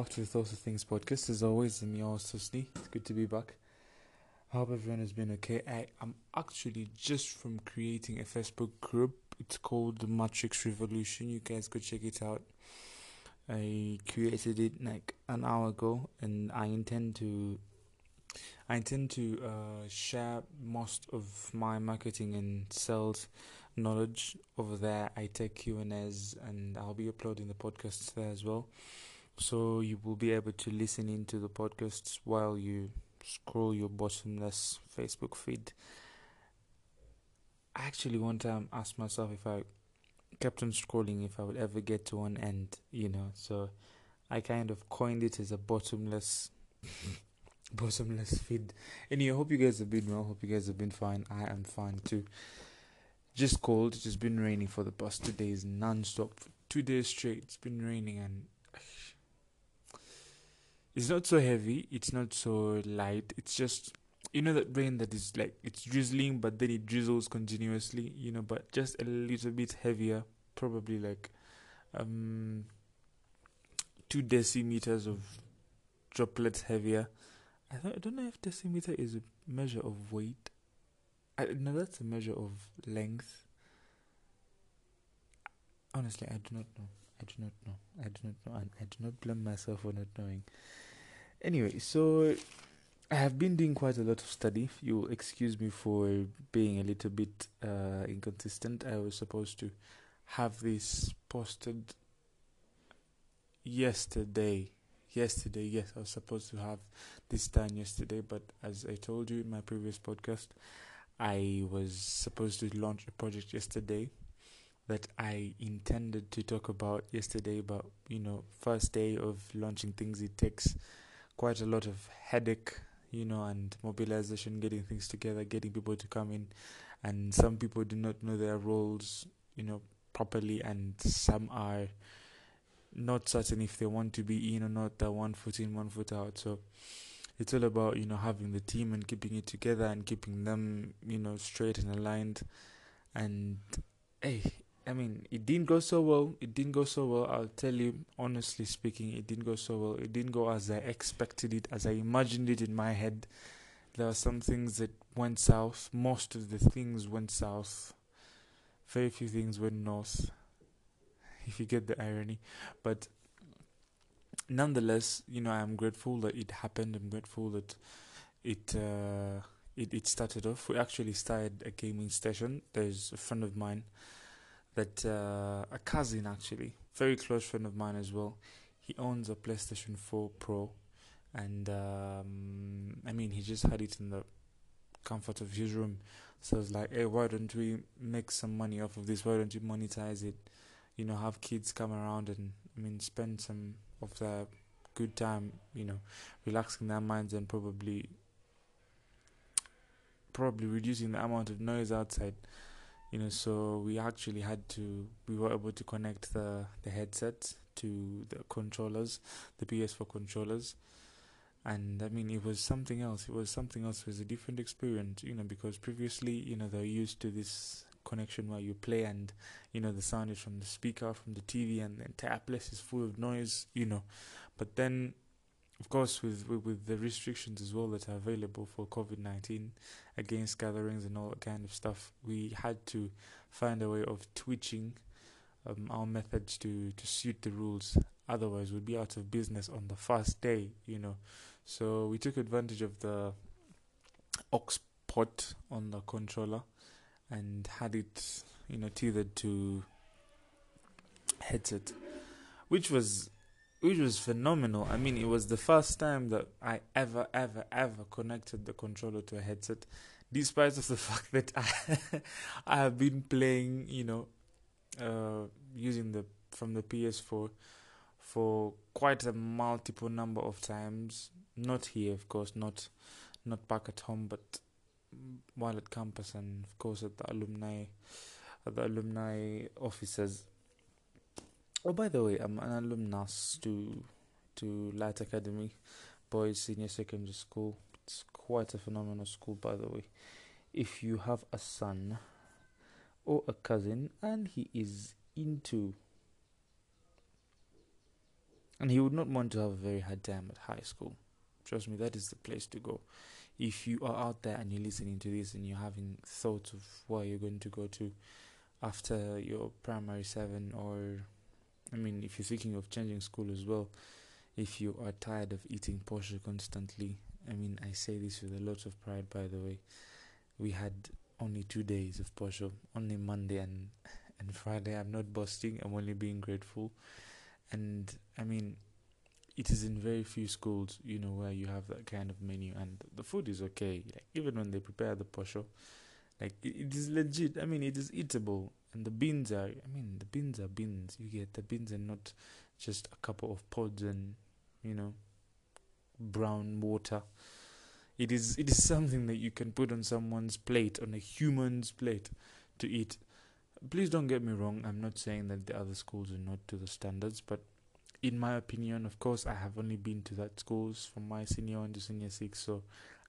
Back to the Thoughts of Things podcast. As always, I'm your Susni. It's good to be back. I hope everyone has been okay. I am actually just from creating a Facebook group. It's called the Matrix Revolution. You guys go check it out. I created it like an hour ago, and I intend to. I intend to uh, share most of my marketing and sales knowledge over there. I take Q and A's, and I'll be uploading the podcasts there as well so you will be able to listen into the podcasts while you scroll your bottomless Facebook feed. I actually one time asked myself if I kept on scrolling if I would ever get to one end, you know. So I kind of coined it as a bottomless bottomless feed. Anyway, I hope you guys have been well, hope you guys have been fine. I am fine too. Just cold, it's been raining for the past two days non stop. Two days straight, it's been raining and it's not so heavy, it's not so light. It's just you know that rain that is like it's drizzling, but then it drizzles continuously. You know, but just a little bit heavier, probably like um two decimeters of droplets heavier. I don't, I don't know if decimeter is a measure of weight. I no, that's a measure of length. Honestly, I do not know. I do not know. I do not know, and I do not blame myself for not knowing. Anyway, so I have been doing quite a lot of study. You'll excuse me for being a little bit uh, inconsistent, I was supposed to have this posted yesterday. Yesterday, yes, I was supposed to have this done yesterday, but as I told you in my previous podcast, I was supposed to launch a project yesterday that I intended to talk about yesterday. But you know, first day of launching things, it takes quite a lot of headache, you know, and mobilization, getting things together, getting people to come in, and some people do not know their roles, you know, properly, and some are not certain if they want to be in or not. They're one foot in, one foot out. So it's all about you know having the team and keeping it together and keeping them you know straight and aligned. And hey, I mean, it didn't go so well. It didn't go so well. I'll tell you, honestly speaking, it didn't go so well. It didn't go as I expected it, as I imagined it in my head. There were some things that went south. Most of the things went south. Very few things went north, if you get the irony. But nonetheless, you know, I'm grateful that it happened. I'm grateful that it. Uh, it, it started off. We actually started a gaming station. There's a friend of mine that uh, a cousin actually, very close friend of mine as well. He owns a PlayStation 4 Pro, and um, I mean he just had it in the comfort of his room. So I was like, hey, why don't we make some money off of this? Why don't you monetize it? You know, have kids come around and I mean spend some of their good time, you know, relaxing their minds and probably probably reducing the amount of noise outside you know so we actually had to we were able to connect the the headset to the controllers the ps4 controllers. And i mean it was something else it was something else it was a different experience you know because previously you know they're used to this connection where you play and you know the sound is from the speaker from the tv and the entire place is full of noise you know. But then of course, with, with, with the restrictions as well that are available for COVID nineteen against gatherings and all that kind of stuff, we had to find a way of twitching um, our methods to to suit the rules. Otherwise, we'd be out of business on the first day, you know. So we took advantage of the aux port on the controller and had it, you know, tethered to headset, which was which was phenomenal. I mean, it was the first time that I ever, ever, ever connected the controller to a headset, despite of the fact that I, I have been playing, you know, uh, using the from the PS4 for quite a multiple number of times. Not here, of course, not not back at home, but while at campus and of course at the alumni at the alumni offices Oh, by the way, I'm an alumnus to to Light Academy, boys senior secondary school. It's quite a phenomenal school, by the way. If you have a son or a cousin and he is into and he would not want to have a very hard time at high school. Trust me, that is the place to go. If you are out there and you're listening to this and you're having thoughts of where you're going to go to after your primary seven, or I mean, if you're thinking of changing school as well, if you are tired of eating posho constantly, I mean, I say this with a lot of pride, by the way. We had only two days of posho, only Monday and and Friday. I'm not boasting. I'm only being grateful and I mean, it is in very few schools, you know, where you have that kind of menu, and the food is okay. Like even when they prepare the posho, like it, it is legit. I mean, it is eatable, and the beans are. I mean, the beans are beans. You get the beans, and not just a couple of pods and you know, brown water. It is it is something that you can put on someone's plate, on a human's plate, to eat please don't get me wrong. I'm not saying that the other schools are not to the standards, but in my opinion, of course, I have only been to that schools from my senior one to senior six, so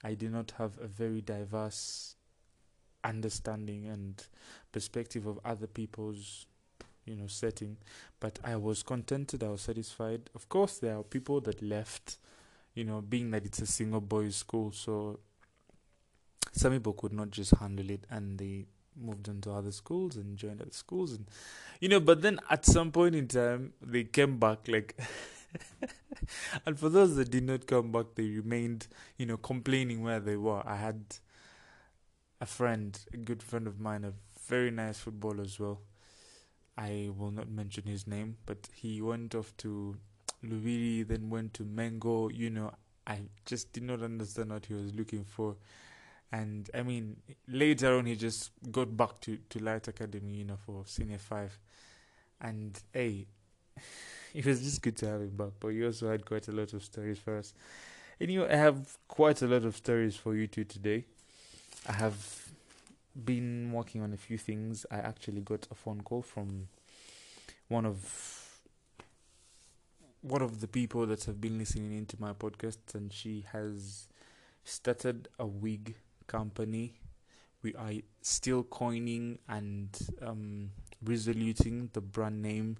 I do not have a very diverse understanding and perspective of other people's you know setting. But i was contented i was satisfied. Of course there are people that left you know being that it's a single boys school. So some people could not just handle it and they moved on to other schools and joined other schools and you know but then at some point in time they came back like and for those that did not come back they remained you know complaining where they were. I had a friend a good friend of mine a very nice footballer as well i will not mention his name but he went off to Lubiri, then went to Mengo you know i just did not understand what he was looking for and I mean, later on, he just got back to, to Light Academy, you know, for senior five. And hey, it was just good to have him back. But he also had quite a lot of stories for us. Anyway, I have quite a lot of stories for you two today. I have been working on a few things. I actually got a phone call from one of one of the people that have been listening into my podcast, and she has started a wig company. We are still coining and um, resoluting the brand name,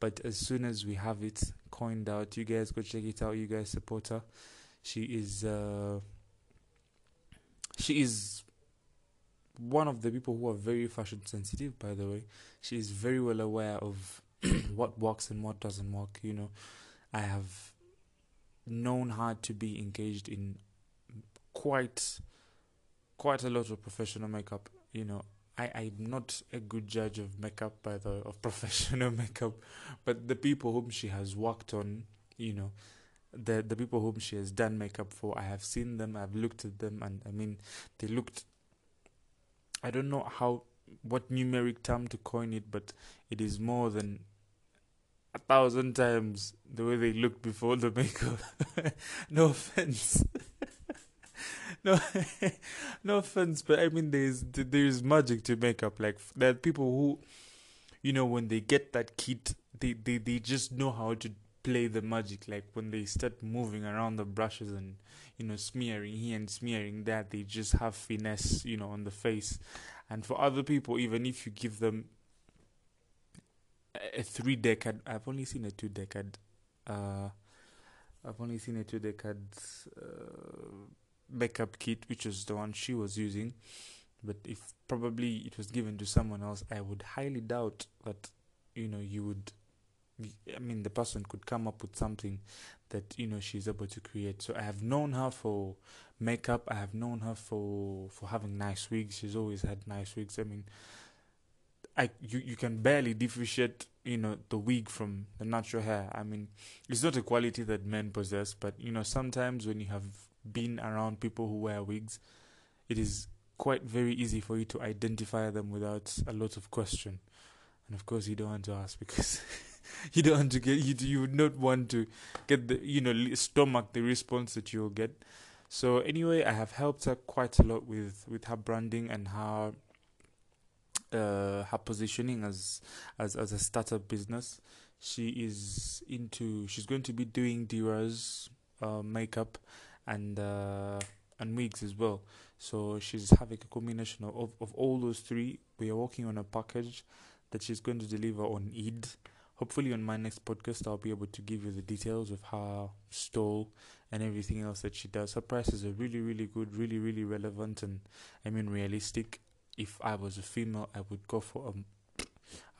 but as soon as we have it coined out, you guys go check it out. You guys support her. She is uh, she is one of the people who are very fashion sensitive. By the way, she is very well aware of what works and what doesn't work. You know, I have known her to be engaged in quite quite a lot of professional makeup. You know, I I'm not a good judge of makeup by the of professional makeup, but the people whom she has worked on, you know, the the people whom she has done makeup for, I have seen them, I've looked at them, and I mean, they looked. I don't know how what numeric term to coin it, but it is more than a thousand times the way they looked before the makeup. no offense. no, no offense, but I mean, there's there's magic to makeup. Like there are people who, you know, when they get that kit, they they they just know how to play the magic. Like when they start moving around the brushes and you know smearing here and smearing that, they just have finesse, you know, on the face. And for other people, even if you give them a three decade, I've only seen a two decade. Uh, I've only seen a two decade. Uh, backup kit, which was the one she was using. But if probably it was given to someone else, I would highly doubt that you know you would. I mean, the person could come up with something that you know she's able to create. So I have known her for makeup. I have known her for for having nice wigs. She's always had nice wigs. I mean, I you you can barely differentiate you know the wig from the natural hair. I mean, it's not a quality that men possess, but you know sometimes when you have been around people who wear wigs, it is quite very easy for you to identify them without a lot of question. And of course, you don't want to ask because you don't want to get you. You would not want to get the you know stomach the response that you'll get. So anyway, I have helped her quite a lot with with her branding and her uh, her positioning as as as a startup business. She is into. She's going to be doing Dira's uh, makeup and uh, and wigs as well. So she's having a combination of, of all those three. We are working on a package that she's going to deliver on Eid hopefully on my next podcast I'll be able to give you the details of her stole and everything else that she does. Her prices are really, really good, really, really relevant, and I mean realistic. If I was a female, I would go for a,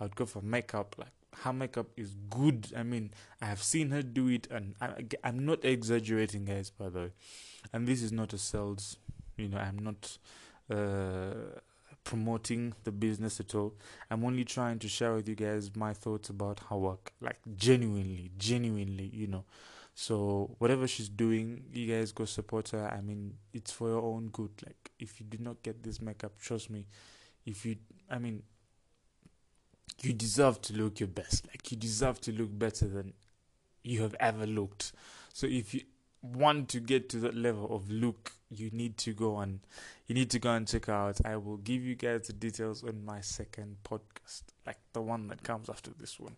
I would go for makeup. Like her makeup is good. I mean, I have seen her do it, and I, I'm not exaggerating, guys. By the way, and this is not a sales. You know, I'm not. Uh, promoting the business at all. I'm only trying to share with you guys my thoughts about her work, like genuinely, genuinely, you know. So whatever she's doing, you guys go support her. I mean, it's for your own good. Like if you do not get this makeup, trust me, if you, I mean, you deserve to look your best. Like you deserve to look better than you have ever looked. So if you want to get to that level of look, you need to go and you need to go and check out. I will give you guys the details on my second podcast, like the one that comes after this one.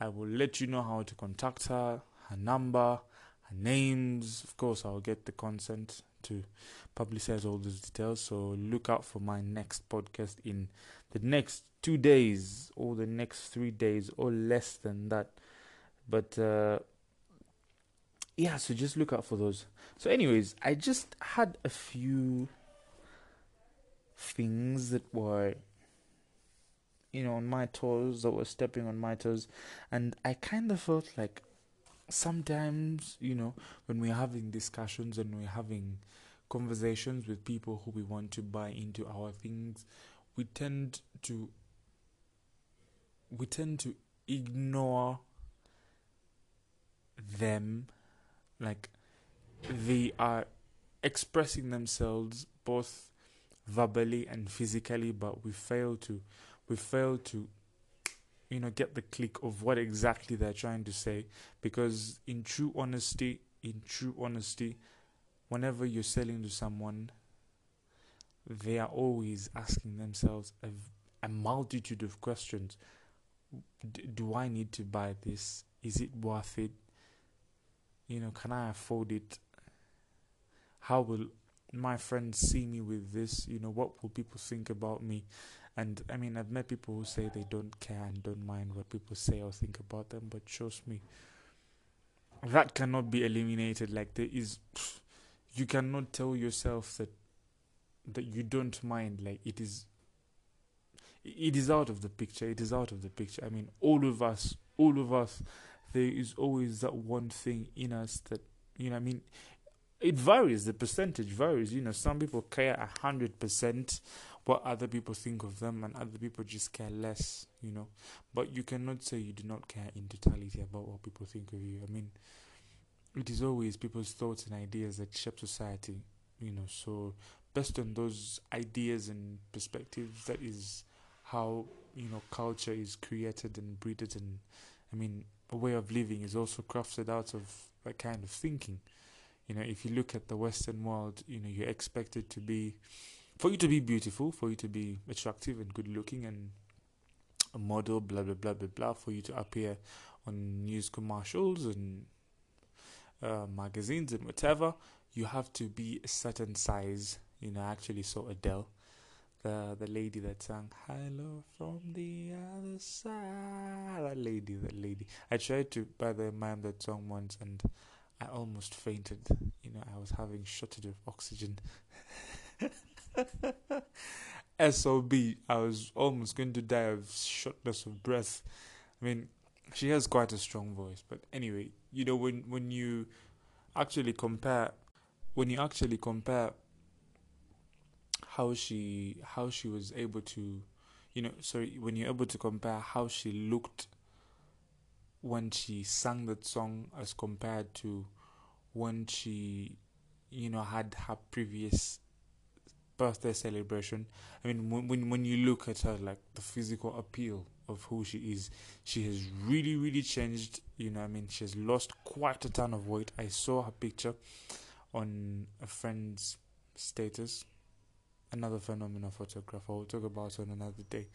I will let you know how to contact her, her number, her names. Of course, I'll get the consent to publicize all those details. So look out for my next podcast in the next two days or the next three days or less than that. But uh, yeah, so just look out for those. So, anyways, I just had a few things that were, you know, on my toes, that were stepping on my toes, and I kind of felt like sometimes, you know, when we're having discussions and we're having conversations with people who we want to buy into our things, we tend to we tend to ignore them like they are expressing themselves both verbally and physically but we fail to we fail to you know get the click of what exactly they're trying to say. Because in true honesty in true honesty whenever you're selling to someone they are always asking themselves a, a multitude of questions. D- do i need to buy this? Is it worth it you know, can I afford it? How will my friends see me with this? You know, what will people think about me? And I mean, I've met people who say they don't care and don't mind what people say or think about them, but trust me, that cannot be eliminated. Like there is, you cannot tell yourself that that you don't mind. Like it is, it is out of the picture. It is out of the picture. I mean, all of us, all of us there is always that one thing in us that you know I mean it varies the percentage varies you know some people care a hundred percent what other people think of them and other people just care less you know. But you cannot say you do not care in totality about what people think of you. I mean it is always people's thoughts and ideas that shape society you know. So based on those ideas and perspectives that is how you know culture is created and breeded and I mean way of living is also crafted out of that kind of thinking. You know, if you look at the Western world, you know, you're expected to be, for you to be beautiful, for you to be attractive and good looking and a model, blah, blah, blah, blah, blah, for you to appear on news commercials and uh, magazines and whatever, you have to be a certain size. You know, I actually saw Adele the the lady that sang "Hello from the other side." That lady, that lady. I tried to by the mime that song once, and I almost fainted. You know, I was having shortage of oxygen. SOB, I was almost going to die of shortness of breath. I mean, she has quite a strong voice, but anyway, you know, when when you actually compare, when you actually compare how she how she was able to you know sorry when you're able to compare how she looked when she sang that song as compared to when she you know had her previous birthday celebration. I mean when when, when you look at her like the physical appeal of who she is she has really really changed you know i mean she has lost quite a ton of weight. I saw her picture on a friend's status another phenomenal photographer. We'll talk about on another day.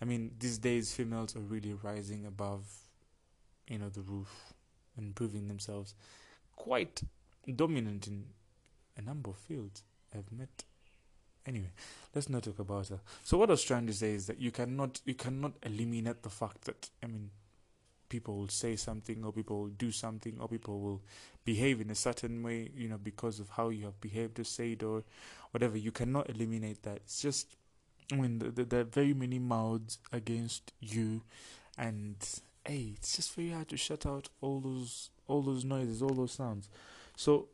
I mean, these days females are really rising above, you know, the roof and proving themselves quite dominant in a number of fields. I've met. Anyway, let's not talk about her. So what I was trying to say is that you cannot you cannot eliminate the fact that I mean, people will say something or people will do something or people will behave in a certain way, you know, because of how you have behaved or said or whatever. You cannot eliminate that. It's just, I mean, the, the, there are very many mouths against you, and hey, it's just very hard to shut out all those all those noises, all those sounds. So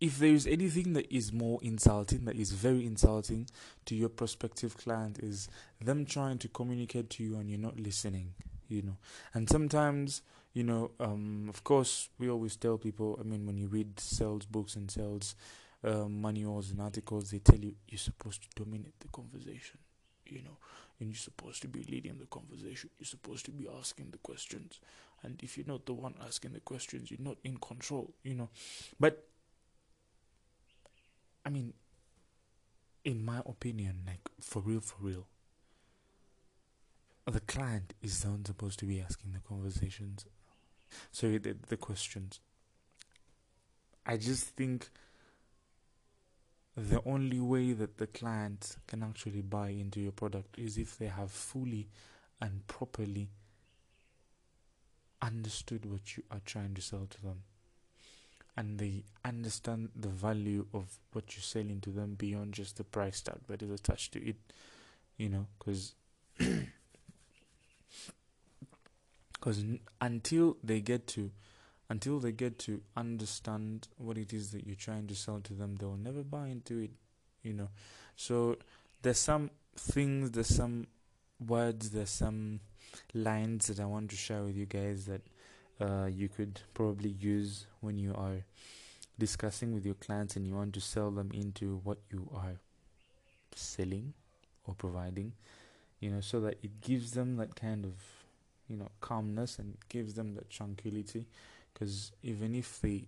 if there is anything that is more insulting, that is very insulting to your prospective client, is them trying to communicate to you and you're not listening, you know. And sometimes, you know, um, of course, we always tell people. I mean, when you read sales books and sales um, manuals and articles, they tell you you're supposed to dominate the conversation, you know, and you're supposed to be leading the conversation. You're supposed to be asking the questions, and if you're not the one asking the questions, you're not in control, you know. But I mean, in my opinion, like for real, for real, the client is the one supposed to be asking the conversations. Sorry, the, the questions. I just think the only way that the client can actually buy into your product is if they have fully and properly understood what you are trying to sell to them and they understand the value of what you're selling to them beyond just the price tag that is attached to it you know because because until they get to until they get to understand what it is that you're trying to sell to them they'll never buy into it you know. So there's some things there's some words there's some lines that i want to share with you guys that uh, you could probably use when you are discussing with your clients and you want to sell them into what you are selling or providing you know so that it gives them that kind of you know calmness and gives them that tranquility. Because even if they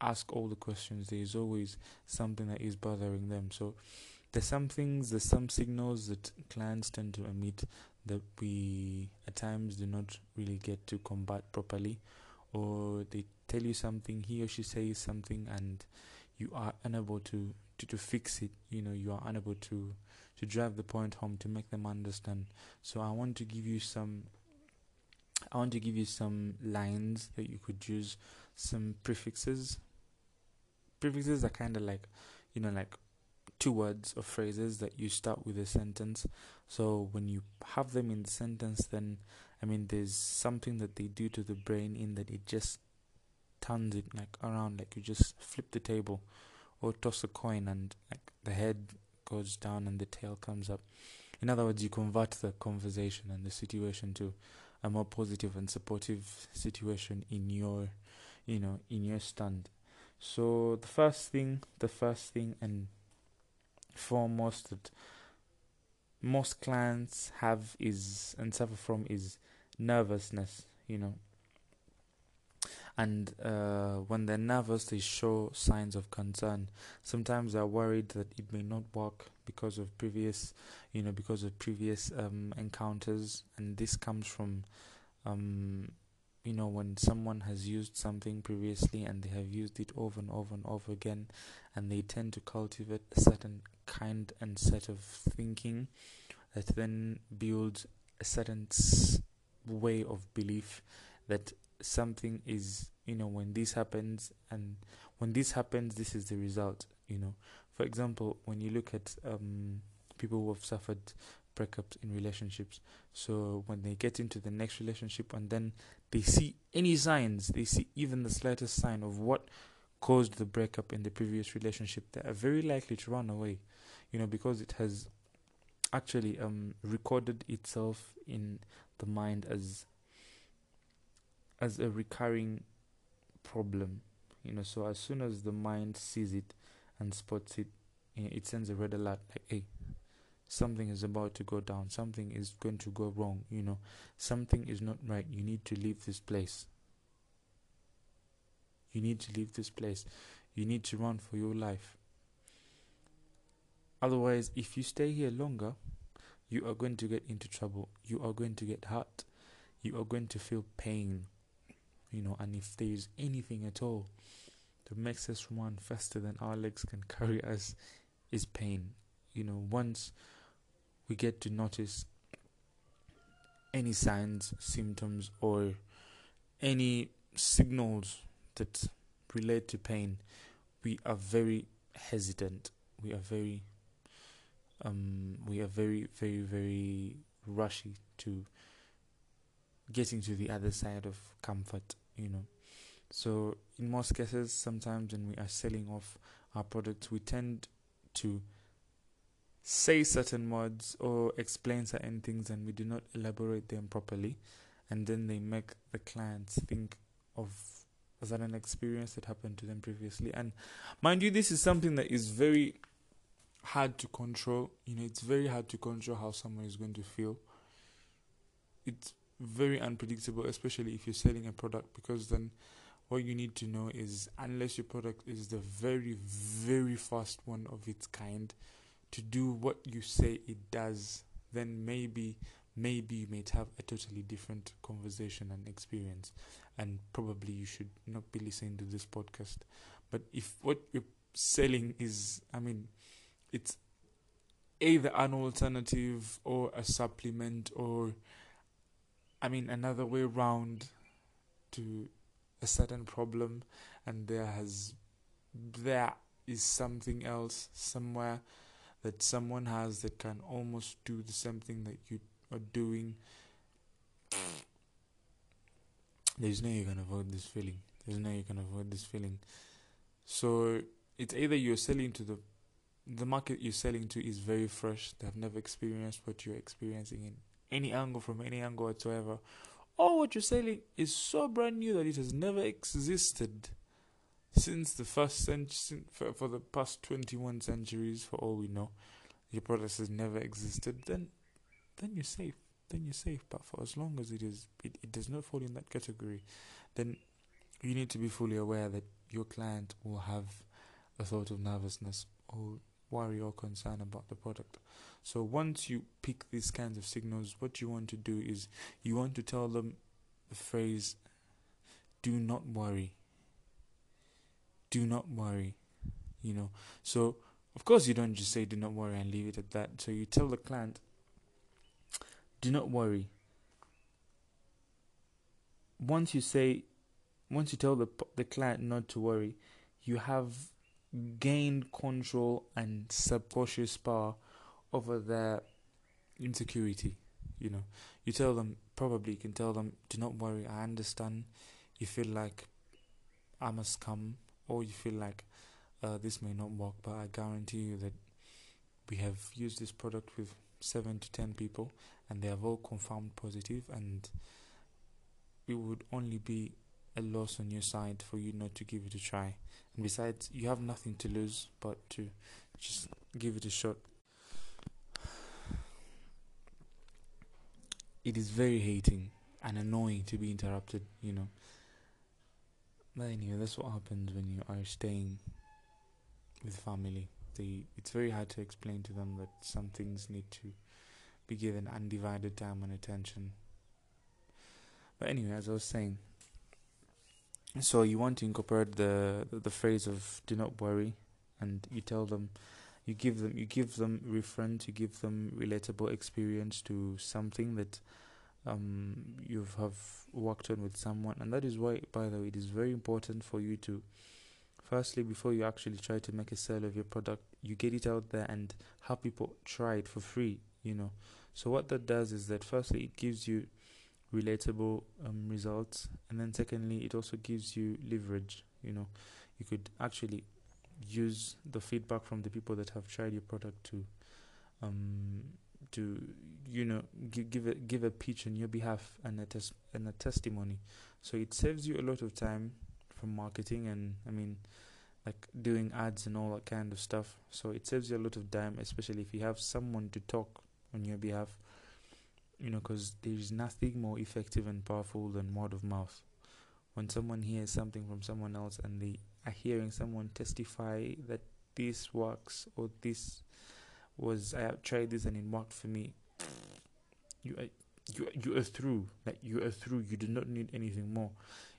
ask all the questions there is always something that is bothering them. So there's some things there's some signals that clients tend to emit that we at times do not really get to combat properly. Or they tell you something he or she says something and you are unable to, to, to fix it. You know you are unable to to drive the point home to make them understand. So i want to give you some i want to give you some lines that you could use some prefixes prefixes are kind of like you know like two words or phrases that you start with a sentence. So when you have them in the sentence, then I mean, there's something that they do to the brain in that it just turns it like around, like you just flip the table or toss a coin and like the head goes down and the tail comes up. In other words, you convert the conversation and the situation to a more positive and supportive situation in your, you know, in your stand. So the first thing, the first thing, and foremost that most clients have is and suffer from is nervousness, you know. And uh, when they're nervous, they show signs of concern. Sometimes they're worried that it may not work because of previous, you know, because of previous um, encounters, and this comes from um, you know when someone has used something previously and they have used it over and over and over again and they tend to cultivate a certain kind and set of thinking that then builds a certain way of belief that something is you know when this happens and when this happens this is the result you know for example when you look at um, people who have suffered breakups in relationships. So when they get into the next relationship and then they see any signs, they see even the slightest sign of what caused the breakup in the previous relationship, they are very likely to run away, you know, because it has actually um recorded itself in the mind as as a recurring problem you know so as soon as the mind sees it and spots it eh, it sends a red alert like hey something is about to go down, something is going to go wrong, you know, something is not right. You need to leave this place. You need to leave this place. You need to run for your life. Otherwise, if you stay here longer, you are going to get into trouble. You are going to get hurt. You are going to feel pain. You know, and if there is anything at all that makes us run faster than our legs can carry us, is pain. You know, once we get to notice any signs, symptoms, or any signals that relate to pain, we are very hesitant. We are very, um, we are very, very, very rushy to getting to the other side of comfort. You know, so in most cases, sometimes when we are selling off our products, we tend to say certain words or explain certain things and we do not elaborate them properly. And then they make the clients think of certain experience that happened to them previously. And mind you this is something that is very hard to control. You know it's very hard to control how someone is going to feel. It's very unpredictable especially if you're selling a product because then what you need to know is unless your product is the very very first one of its kind to do what you say it does then maybe maybe you might have a totally different conversation and experience. And probably you should not be listening to this podcast. But if what you're selling is i mean it's either an alternative or a supplement or i mean another way around to a certain problem and there has there is something else somewhere that someone has that can almost do the same thing that you are doing. There's no you can avoid this feeling. There's no you can avoid this feeling. So it's either you're selling to the the market you're selling to is very fresh. They have never experienced what you're experiencing in any angle from any angle whatsoever or what you're selling is so brand new that it has never existed since the first century, for, for the past 21 centuries, for all we know, your product has never existed, then then you're safe. Then you're safe. But for as long as it is, it, it does not fall in that category, then you need to be fully aware that your client will have a sort of nervousness or worry or concern about the product. So once you pick these kinds of signals, what you want to do is you want to tell them the phrase, do not worry. Do not worry. You know, so of course you don't just say do not worry and leave it at that. So you tell the client, do not worry. Once you say, once you tell the the client not to worry, you have gained control and subconscious power over their insecurity. You know, you tell them probably you can tell them, do not worry. I understand. You feel like I must come, or you feel like uh, this may not work, but I guarantee you that we have used this product with seven to ten people, and they have all confirmed positive, and it would only be a loss on your side for you not to give it a try. And besides, you have nothing to lose but to just give it a shot. It is very hating and annoying to be interrupted, you know. But anyway, that's what happens when you are staying with family. They, it's very hard to explain to them that some things need to be given undivided time and attention. But anyway, as I was saying, so you want to incorporate the, the phrase of "do not worry," and you tell them, you give them, you give them reference, you give them relatable experience to something that um you have worked on with someone, and that is why, by the way, it is very important for you to, firstly, before you actually try to make a sale of your product, you get it out there and have people try it for free. You know, so what that does is that firstly, it gives you relatable um, results. And then secondly it also gives you leverage you know. You could actually use the feedback from the people that have tried your product to um to you know give give a give a pitch on your behalf and a tes- and a testimony. So it saves you a lot of time from marketing and i mean like doing ads and all that kind of stuff. So it saves you a lot of time especially if you have someone to talk on your behalf you know, because there is nothing more effective and powerful than word of mouth. When someone hears something from someone else and they are hearing someone testify that this works or this was I have tried this and it worked for me, you are you you are through. Like you are through. You do not need anything more.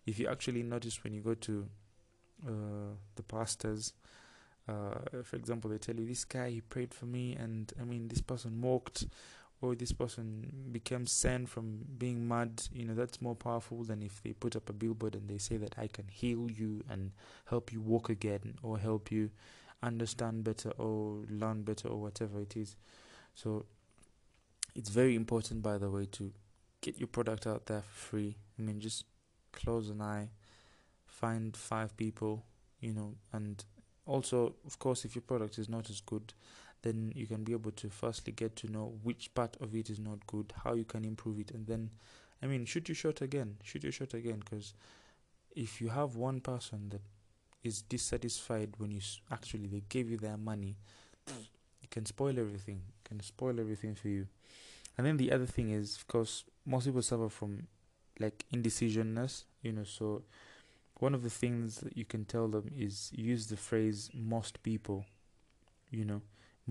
If you actually notice when you go to uh, the pastors, uh, for example, they tell you this guy he prayed for me, and I mean this person walked or this person becomes sane from being mad, you know, that's more powerful than if they put up a billboard and they say that I can heal you and help you walk again or help you understand better or learn better or whatever it is. So it's very important, by the way, to get your product out there for free. I mean, just close an eye, find five people, you know, and also, of course, if your product is not as good, then you can be able to firstly get to know which part of it is not good, how you can improve it, and then, I mean, shoot your shot again, shoot your shot again, because if you have one person that is dissatisfied when you actually they gave you their money, you can spoil everything, can spoil everything for you. And then the other thing is, of course, most people suffer from like indecisionness, you know, so one of the things that you can tell them is use the phrase most people, you know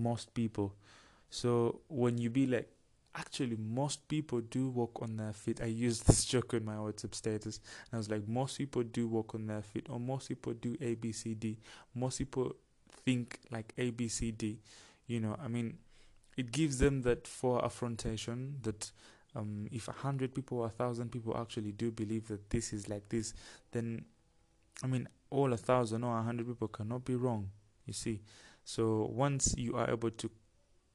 most people. So when you be like, actually, most people do walk on their feet. I used this joke in my WhatsApp status, and I was like, most people do walk on their feet, or most people do A, B, C, D. Most people think like A, B, C, D. You know, I mean, it gives them that for affrontation that um, if a hundred people or a thousand people actually do believe that this is like this, then I mean, all a thousand or a hundred people cannot be wrong. You see, so once you are able to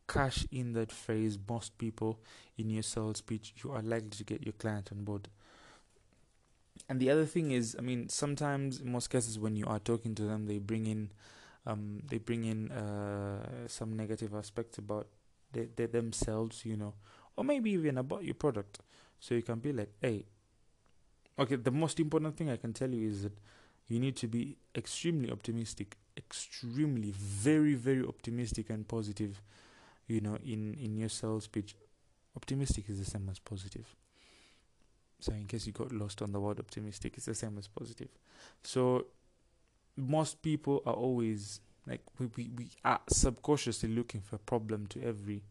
cash in that phrase, most people in your sales pitch, you are likely to get your client on board. And the other thing is, I mean, sometimes in most cases when you are talking to them, they bring in, um, they bring in uh, some negative aspects about they, they themselves, you know, or maybe even about your product. So you can be like, hey, okay, the most important thing I can tell you is that you need to be extremely optimistic extremely very very optimistic and positive you know in in your sales optimistic is the same as positive. So in case you got lost on the word optimistic it's the same as positive. So most people are always like we, we, we are subconsciously looking for a problem to every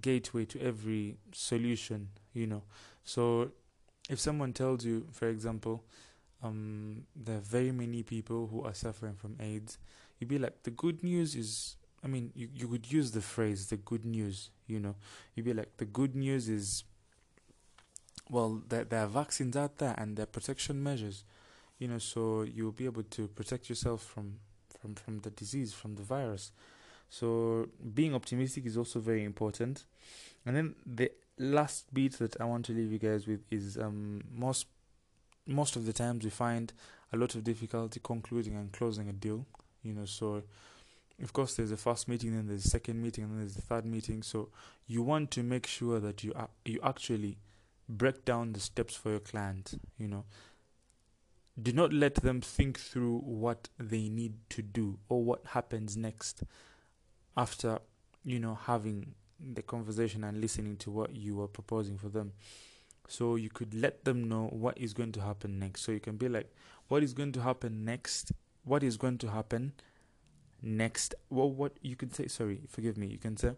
gateway to every solution you know. So if someone tells you for example um, there are very many people who are suffering from AIDS. You'd be like, the good news is, I mean, you, you could use the phrase, the good news, you know. You'd be like, the good news is, well, there, there are vaccines out there and there are protection measures, you know, so you'll be able to protect yourself from, from, from the disease, from the virus. So being optimistic is also very important. And then the last bit that I want to leave you guys with is um, most most of the times we find a lot of difficulty concluding and closing a deal. You know, so of course there's a first meeting, then there's a second meeting, and then there's the third meeting. So you want to make sure that you are, you actually break down the steps for your client. You know, do not let them think through what they need to do or what happens next after you know having the conversation and listening to what you are proposing for them so you could let them know what is going to happen next. So you can be like what is going to happen next? What is going to happen next? Well what you can say sorry forgive me. You can say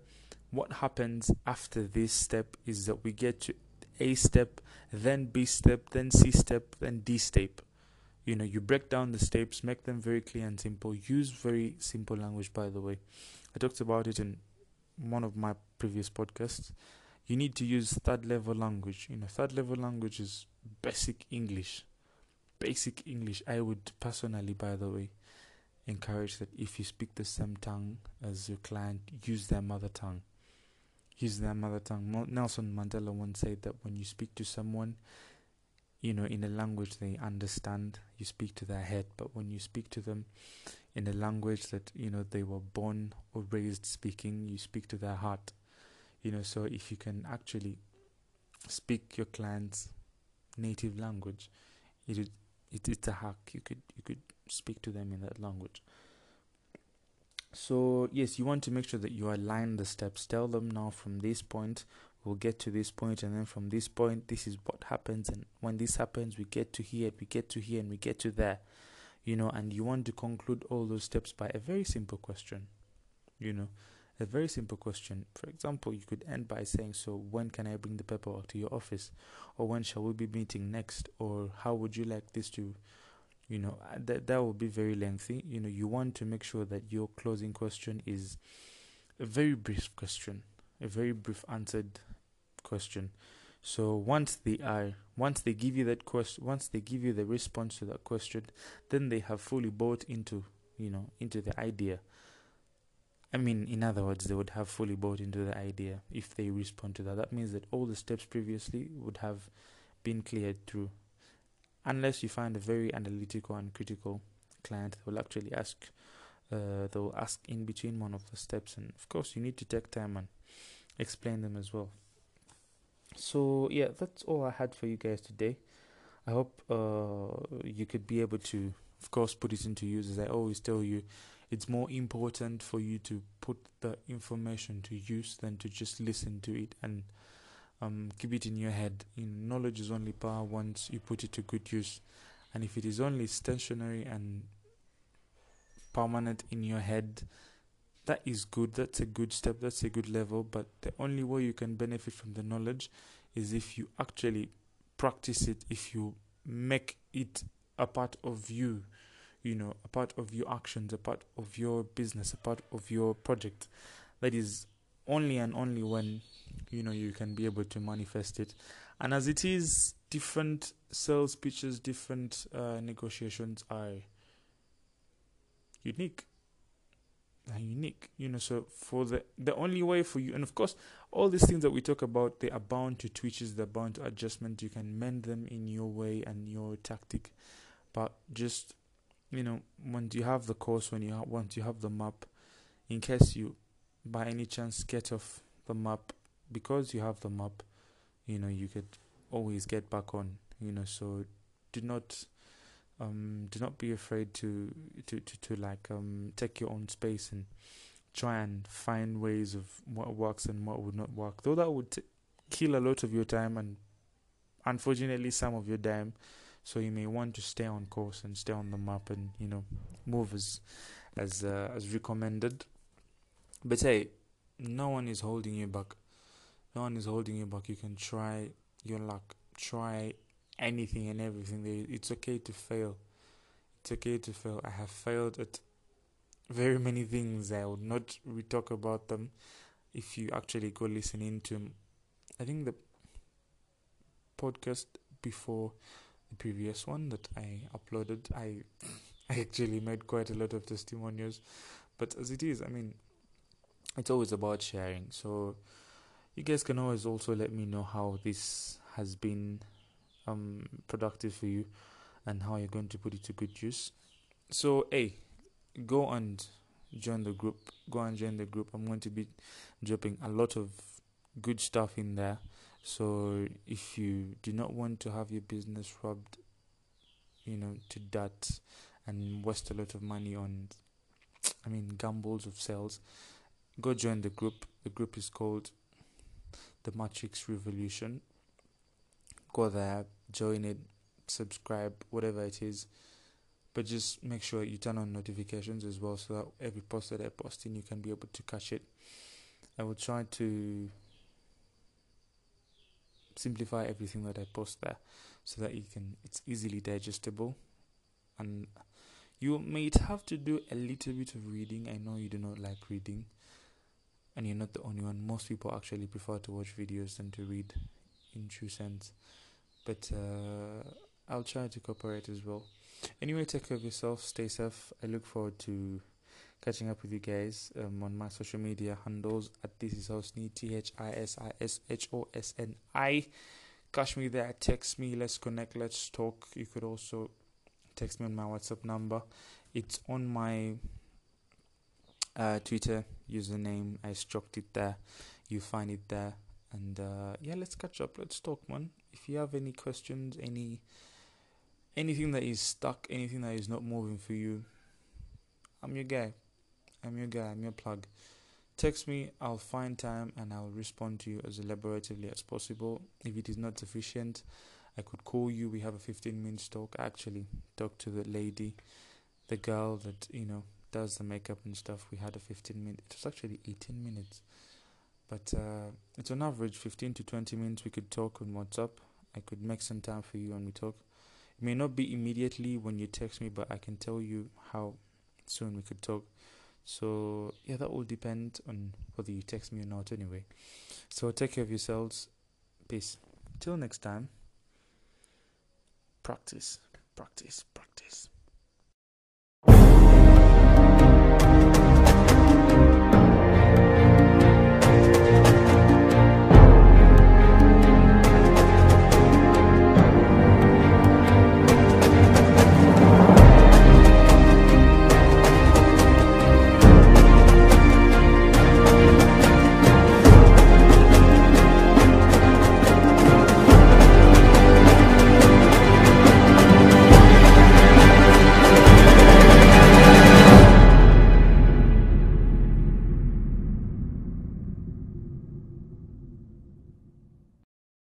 what happens after this step is that we get to a step then b step then c step then d step. You know you break down the steps make them very clear and simple. Use very simple language by the way. I talked about it in one of my previous podcasts you need to use third level language. You know, third level language is basic English. Basic English. I would personally, by the way, encourage that if you speak the same tongue as your client, use their mother tongue. Use their mother tongue. Nelson Mandela once said that when you speak to someone, you know, in a language they understand, you speak to their head. But when you speak to them in a language that, you know, they were born or raised speaking, you speak to their heart you know so if you can actually speak your client's native language it, it it's a hack. You could you could speak to them in that language. So yes you want to make sure that you align the steps. Tell them now from this point we'll get to this point and then from this point this is what happens and when this happens we get to here we get to here and we get to there. You know and you want to conclude all those steps by a very simple question you know a very simple question. For example, you could end by saying, So, when can I bring the paperwork to your office? Or when shall we be meeting next? Or how would you like this to, you know, uh, that, that will be very lengthy. You know, you want to make sure that your closing question is a very brief question. a very brief answered question. So once they are, once they give you that question, once they give you the response to that question, then they have fully bought into, you know, into the idea. I mean, in other words, they would have fully bought into the idea if they respond to that. That means that all the steps previously would have been cleared through. Unless you find a very analytical and critical client, they will actually ask, uh, they'll ask in between one of the steps, and of course, you need to take time and explain them as well. So yeah, that's all I had for you guys today. I hope uh, you could be able to, of course, put it into use. As I always tell you, it's more important for you to put the information to use than to just listen to it and um, keep it in your head. You know, knowledge is only power once you put it to good use. And if it is only stationary and permanent in your head, that is good. That's a good step. That's a good level. But the only way you can benefit from the knowledge is if you actually practice it, if you make it a part of you, you know, a part of your actions, a part of your business, a part of your project. That is only and only when you know you can be able to manifest it. And as it is, different sales pitches, different uh, negotiations are unique are unique you know so for the the only way for you and of course all these things that we talk about they are bound to twitches they're bound to adjustment you can mend them in your way and your tactic but just you know once you have the course when you ha- once you have the map in case you by any chance get off the map because you have the map you know you could always get back on you know so do not um, do not be afraid to to to, to like um, take your own space and try and find ways of what works and what would not work. Though that would t- kill a lot of your time and unfortunately some of your time. So you may want to stay on course and stay on the map and you know move as as uh, as recommended. But hey, no one is holding you back. No one is holding you back. You can try your luck. Try anything and everything. It's okay to fail. It's okay to fail. I have failed at very many things. I would not re talk about them if you actually go listen into. I think the podcast before the previous one that I uploaded, I I actually made quite a lot of testimonials. But as it is, I mean, it's always about sharing. So you guys can always also let me know how this has been um, productive for you and how you're going to put it to good use. So, hey, go and join the group. Go and join the group. I'm going to be dropping a lot of good stuff in there. So, if you do not want to have your business robbed, you know, to that and waste a lot of money on, I mean, gambles of sales, go join the group. The group is called the Matrix Revolution go there, join it, subscribe, whatever it is. But just make sure you turn on notifications as well so that every post that I post in, you can be able to catch it. I will try to simplify everything that I post there so that you can it's easily digestible and you may have to do a little bit of reading. I know you do not like reading and you're not the only one. Most people actually prefer to watch videos than to read in true sense but uh, I'll try to cooperate as well. Anyway, take care of yourself, stay safe. I look forward to catching up with you guys um, on my social media handles at this is Hosni T H I S I S H O S N I. Catch me there, text me, let's connect, let's talk. You could also text me on my WhatsApp number. It's on my uh, Twitter username. I struck it there. You find it there. And uh, yeah, let's catch up. Let's talk, man. If you have any questions, any anything that is stuck, anything that is not moving for you, I'm your guy. I'm your guy. I'm your plug. Text me. I'll find time and I'll respond to you as elaboratively as possible. If it is not sufficient, I could call you. We have a 15 minutes talk. Actually, talk to the lady, the girl that you know does the makeup and stuff. We had a 15 minute. It was actually 18 minutes but uh, it's on average 15 to 20 minutes we could talk on WhatsApp. I could make some time for you and we talk. It may not be immediately when you text me, but I can tell you how soon we could talk. So yeah, that will depend on whether you text me or not. Anyway, so take care of yourselves. Peace. Till next time. Practice, practice, practice.